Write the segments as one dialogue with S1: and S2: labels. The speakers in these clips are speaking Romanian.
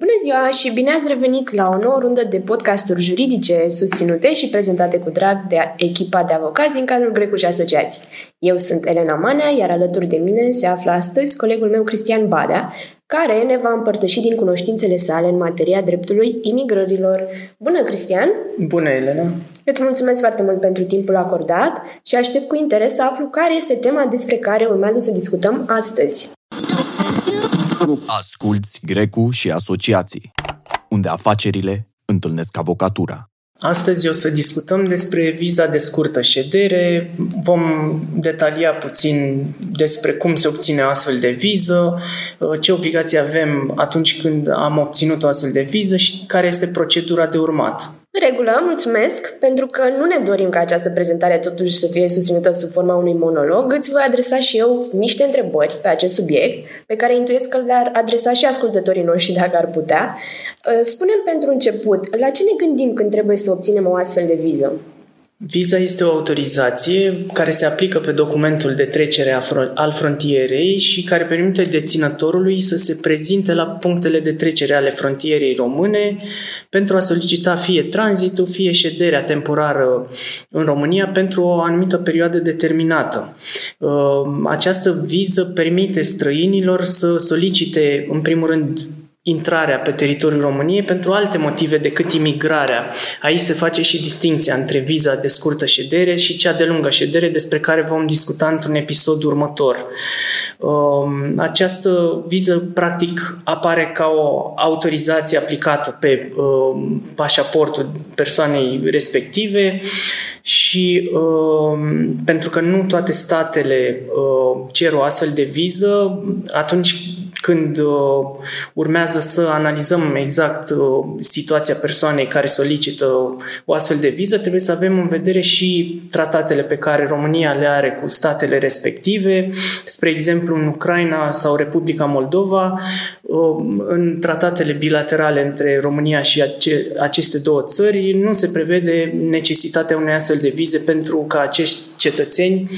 S1: Bună ziua și bine ați revenit la o nouă rundă de podcasturi juridice susținute și prezentate cu drag de echipa de avocați din cadrul Grecu și Asociații. Eu sunt Elena Manea, iar alături de mine se află astăzi colegul meu Cristian Badea, care ne va împărtăși din cunoștințele sale în materia dreptului imigrărilor. Bună, Cristian!
S2: Bună, Elena!
S1: Îți mulțumesc foarte mult pentru timpul acordat și aștept cu interes să aflu care este tema despre care urmează să discutăm astăzi.
S3: Asculți Grecu și Asociații, unde afacerile întâlnesc avocatura.
S2: Astăzi o să discutăm despre viza de scurtă ședere, vom detalia puțin despre cum se obține astfel de viză, ce obligații avem atunci când am obținut o astfel de viză și care este procedura de urmat.
S1: În regulă, mulțumesc, pentru că nu ne dorim ca această prezentare totuși să fie susținută sub forma unui monolog, îți voi adresa și eu niște întrebări pe acest subiect, pe care intuiesc că le-ar adresa și ascultătorii noștri dacă ar putea. Spunem pentru început, la ce ne gândim când trebuie să obținem o astfel de viză?
S2: Viza este o autorizație care se aplică pe documentul de trecere al frontierei și care permite deținătorului să se prezinte la punctele de trecere ale frontierei române pentru a solicita fie tranzitul, fie șederea temporară în România pentru o anumită perioadă determinată. Uh, această viză permite străinilor să solicite, în primul rând, intrarea pe teritoriul României pentru alte motive decât imigrarea. Aici se face și distinția între viza de scurtă ședere și cea de lungă ședere despre care vom discuta într-un episod următor. Um, această viză practic apare ca o autorizație aplicată pe um, pașaportul persoanei respective și um, pentru că nu toate statele uh, cer o astfel de viză, atunci când uh, urmează să analizăm exact uh, situația persoanei care solicită o astfel de viză, trebuie să avem în vedere și tratatele pe care România le are cu statele respective. Spre exemplu, în Ucraina sau Republica Moldova, uh, în tratatele bilaterale între România și ace- aceste două țări nu se prevede necesitatea unei astfel de vize pentru ca acești cetățeni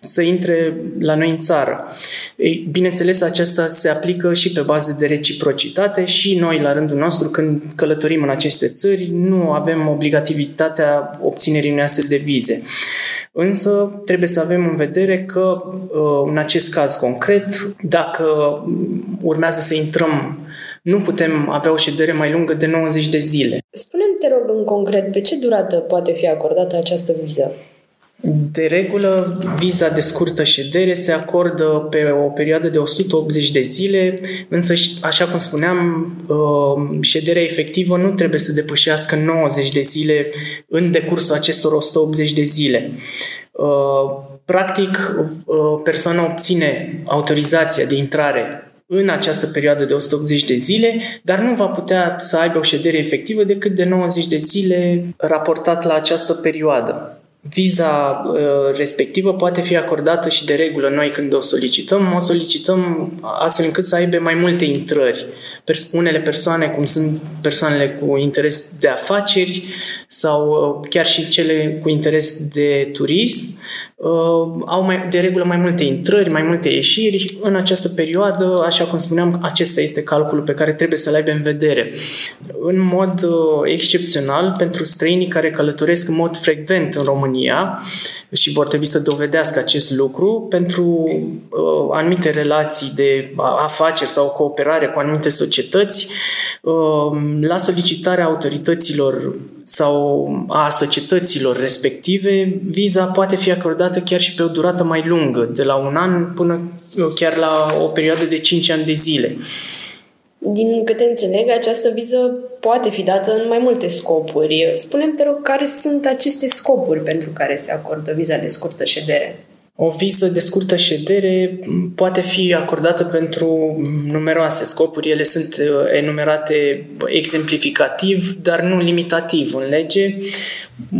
S2: să intre la noi în țară. Ei, bineînțeles, aceasta se aplică și pe bază de reciprocitate și noi, la rândul nostru, când călătorim în aceste țări, nu avem obligativitatea obținerii unei astfel de vize. Însă trebuie să avem în vedere că, uh, în acest caz concret, dacă urmează să intrăm nu putem avea o ședere mai lungă de 90 de zile.
S1: Spunem, te rog, în concret, pe ce durată poate fi acordată această viză?
S2: De regulă, viza de scurtă ședere se acordă pe o perioadă de 180 de zile, însă, așa cum spuneam, uh, șederea efectivă nu trebuie să depășească 90 de zile în decursul acestor 180 de zile. Uh, practic, uh, persoana obține autorizația de intrare în această perioadă de 180 de zile, dar nu va putea să aibă o ședere efectivă decât de 90 de zile raportat la această perioadă. Viza uh, respectivă poate fi acordată și de regulă noi când o solicităm, o solicităm astfel încât să aibă mai multe intrări. Unele persoane, cum sunt persoanele cu interes de afaceri sau uh, chiar și cele cu interes de turism, uh, au mai, de regulă mai multe intrări, mai multe ieșiri. În această perioadă, așa cum spuneam, acesta este calculul pe care trebuie să-l aibă în vedere. În mod uh, excepțional, pentru străinii care călătoresc în mod frecvent în România și vor trebui să dovedească acest lucru, pentru uh, anumite relații de afaceri sau cooperare cu anumite societăți, uh, la solicitarea autorităților sau a societăților respective, viza poate fi acordată chiar și pe o durată mai lungă, de la un an până chiar la o perioadă de 5 ani de zile.
S1: Din câte înțeleg, această viză poate fi dată în mai multe scopuri. Spunem te rog, care sunt aceste scopuri pentru care se acordă viza de scurtă ședere?
S2: O viză de scurtă ședere poate fi acordată pentru numeroase scopuri. Ele sunt uh, enumerate exemplificativ, dar nu limitativ în lege.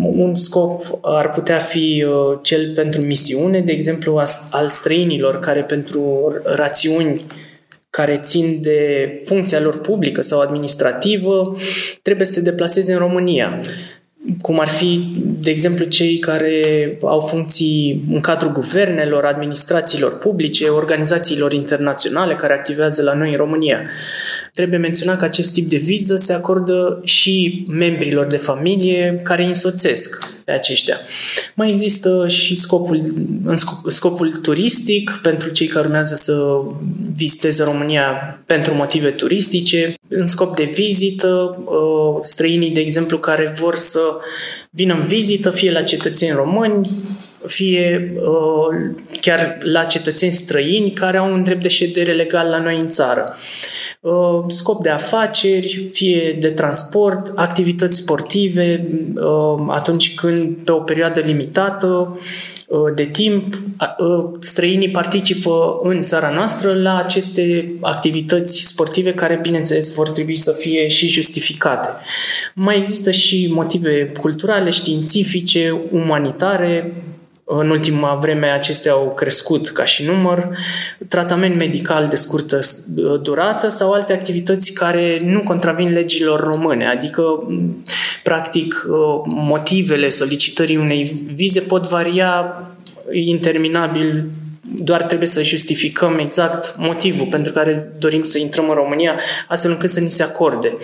S2: Un scop ar putea fi uh, cel pentru misiune, de exemplu al străinilor care pentru rațiuni care țin de funcția lor publică sau administrativă trebuie să se deplaseze în România. Cum ar fi, de exemplu, cei care au funcții în cadrul guvernelor, administrațiilor publice, organizațiilor internaționale care activează la noi în România. Trebuie menționat că acest tip de viză se acordă și membrilor de familie care îi însoțesc pe aceștia. Mai există și scopul, în scopul turistic pentru cei care urmează să viziteze România pentru motive turistice, în scop de vizită, uh, străinii, de exemplu, care vor să vină în vizită, fie la cetățeni români, fie uh, chiar la cetățeni străini care au un drept de ședere legal la noi în țară. Uh, scop de afaceri, fie de transport, activități sportive, uh, atunci când pe o perioadă limitată uh, de timp străinii participă în țara noastră la aceste activități sportive care, bineînțeles, vor trebui să fie și justificate. Mai există și motive culturale, științifice, umanitare, în ultima vreme acestea au crescut ca și număr, tratament medical de scurtă durată sau alte activități care nu contravin legilor române, adică practic motivele solicitării unei vize pot varia interminabil doar trebuie să justificăm exact motivul pentru care dorim să intrăm în România, astfel încât să ni se acorde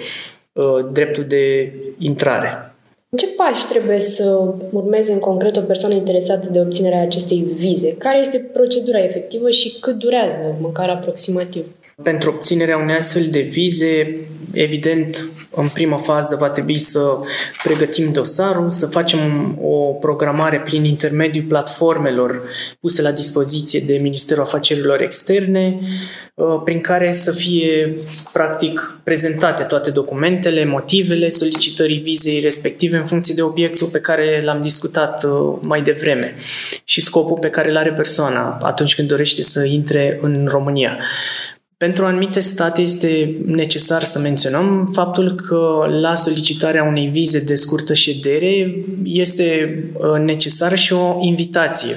S2: uh, dreptul de intrare.
S1: Ce pași trebuie să urmeze în concret o persoană interesată de obținerea acestei vize? Care este procedura efectivă și cât durează, măcar aproximativ?
S2: Pentru obținerea unei astfel de vize, evident, în prima fază va trebui să pregătim dosarul, să facem o programare prin intermediul platformelor puse la dispoziție de Ministerul Afacerilor Externe, uh, prin care să fie practic prezentate toate documentele, motivele solicitării vizei respective în funcție de obiectul pe care l-am discutat uh, mai devreme și scopul pe care îl are persoana atunci când dorește să intre în România. Pentru anumite state este necesar să menționăm faptul că la solicitarea unei vize de scurtă ședere este uh, necesară și o invitație.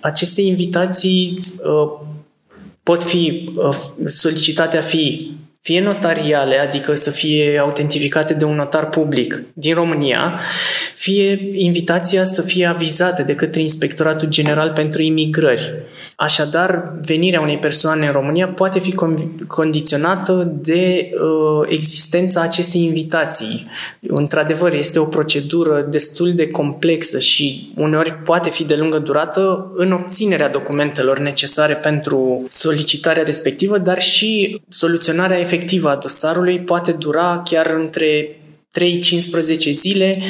S2: Aceste invitații uh, pot fi uh, solicitate a fi fie notariale, adică să fie autentificate de un notar public din România, fie invitația să fie avizată de către Inspectoratul General pentru Imigrări. Așadar, venirea unei persoane în România poate fi condiționată de uh, existența acestei invitații. Într-adevăr, este o procedură destul de complexă și uneori poate fi de lungă durată în obținerea documentelor necesare pentru solicitarea respectivă, dar și soluționarea efectivă a dosarului poate dura chiar între 3-15 zile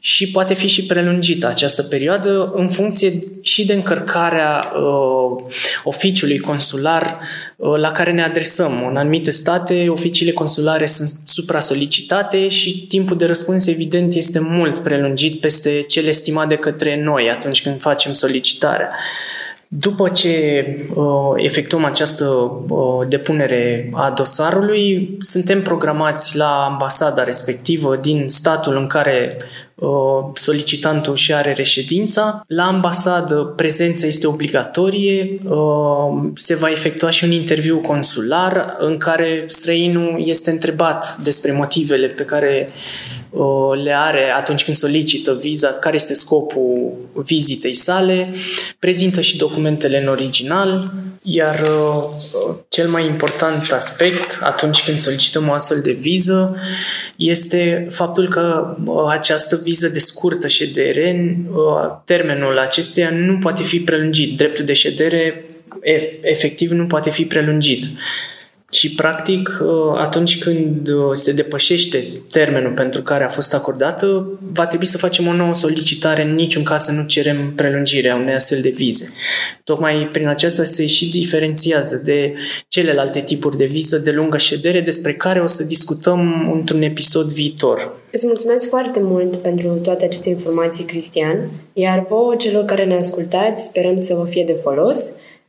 S2: și poate fi și prelungită această perioadă în funcție și de încărcarea uh, oficiului consular uh, la care ne adresăm. În anumite state, oficiile consulare sunt supra-solicitate și timpul de răspuns, evident, este mult prelungit peste cele estimate de către noi atunci când facem solicitarea. După ce uh, efectuăm această uh, depunere a dosarului, suntem programați la ambasada respectivă din statul în care uh, solicitantul și are reședința. La ambasadă prezența este obligatorie, uh, se va efectua și un interviu consular în care străinul este întrebat despre motivele pe care le are atunci când solicită viza, care este scopul vizitei sale, prezintă și documentele în original, iar cel mai important aspect atunci când solicităm o astfel de viză este faptul că această viză de scurtă ședere, termenul acesteia nu poate fi prelungit. Dreptul de ședere efectiv nu poate fi prelungit. Și, practic, uh, atunci când uh, se depășește termenul pentru care a fost acordată, va trebui să facem o nouă solicitare, în niciun caz să nu cerem prelungirea unei astfel de vize. Tocmai prin aceasta se și diferențiază de celelalte tipuri de viză de lungă ședere, despre care o să discutăm într-un episod viitor.
S1: Îți mulțumesc foarte mult pentru toate aceste informații, Cristian, iar vouă, celor care ne ascultați, sperăm să vă fie de folos.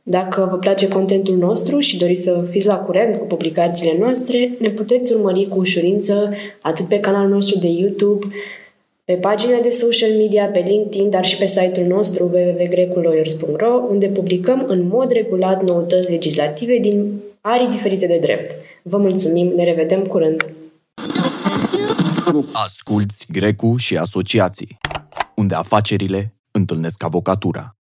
S1: Dacă vă place contentul nostru și doriți să fiți la curent cu publicațiile noastre, ne puteți urmări cu ușurință atât pe canalul nostru de YouTube, pe pagina de social media, pe LinkedIn, dar și pe site-ul nostru www.grecullawyers.ro, unde publicăm în mod regulat noutăți legislative din arii diferite de drept. Vă mulțumim, ne revedem curând!
S3: Asculți Grecu și asociații, unde afacerile întâlnesc avocatura.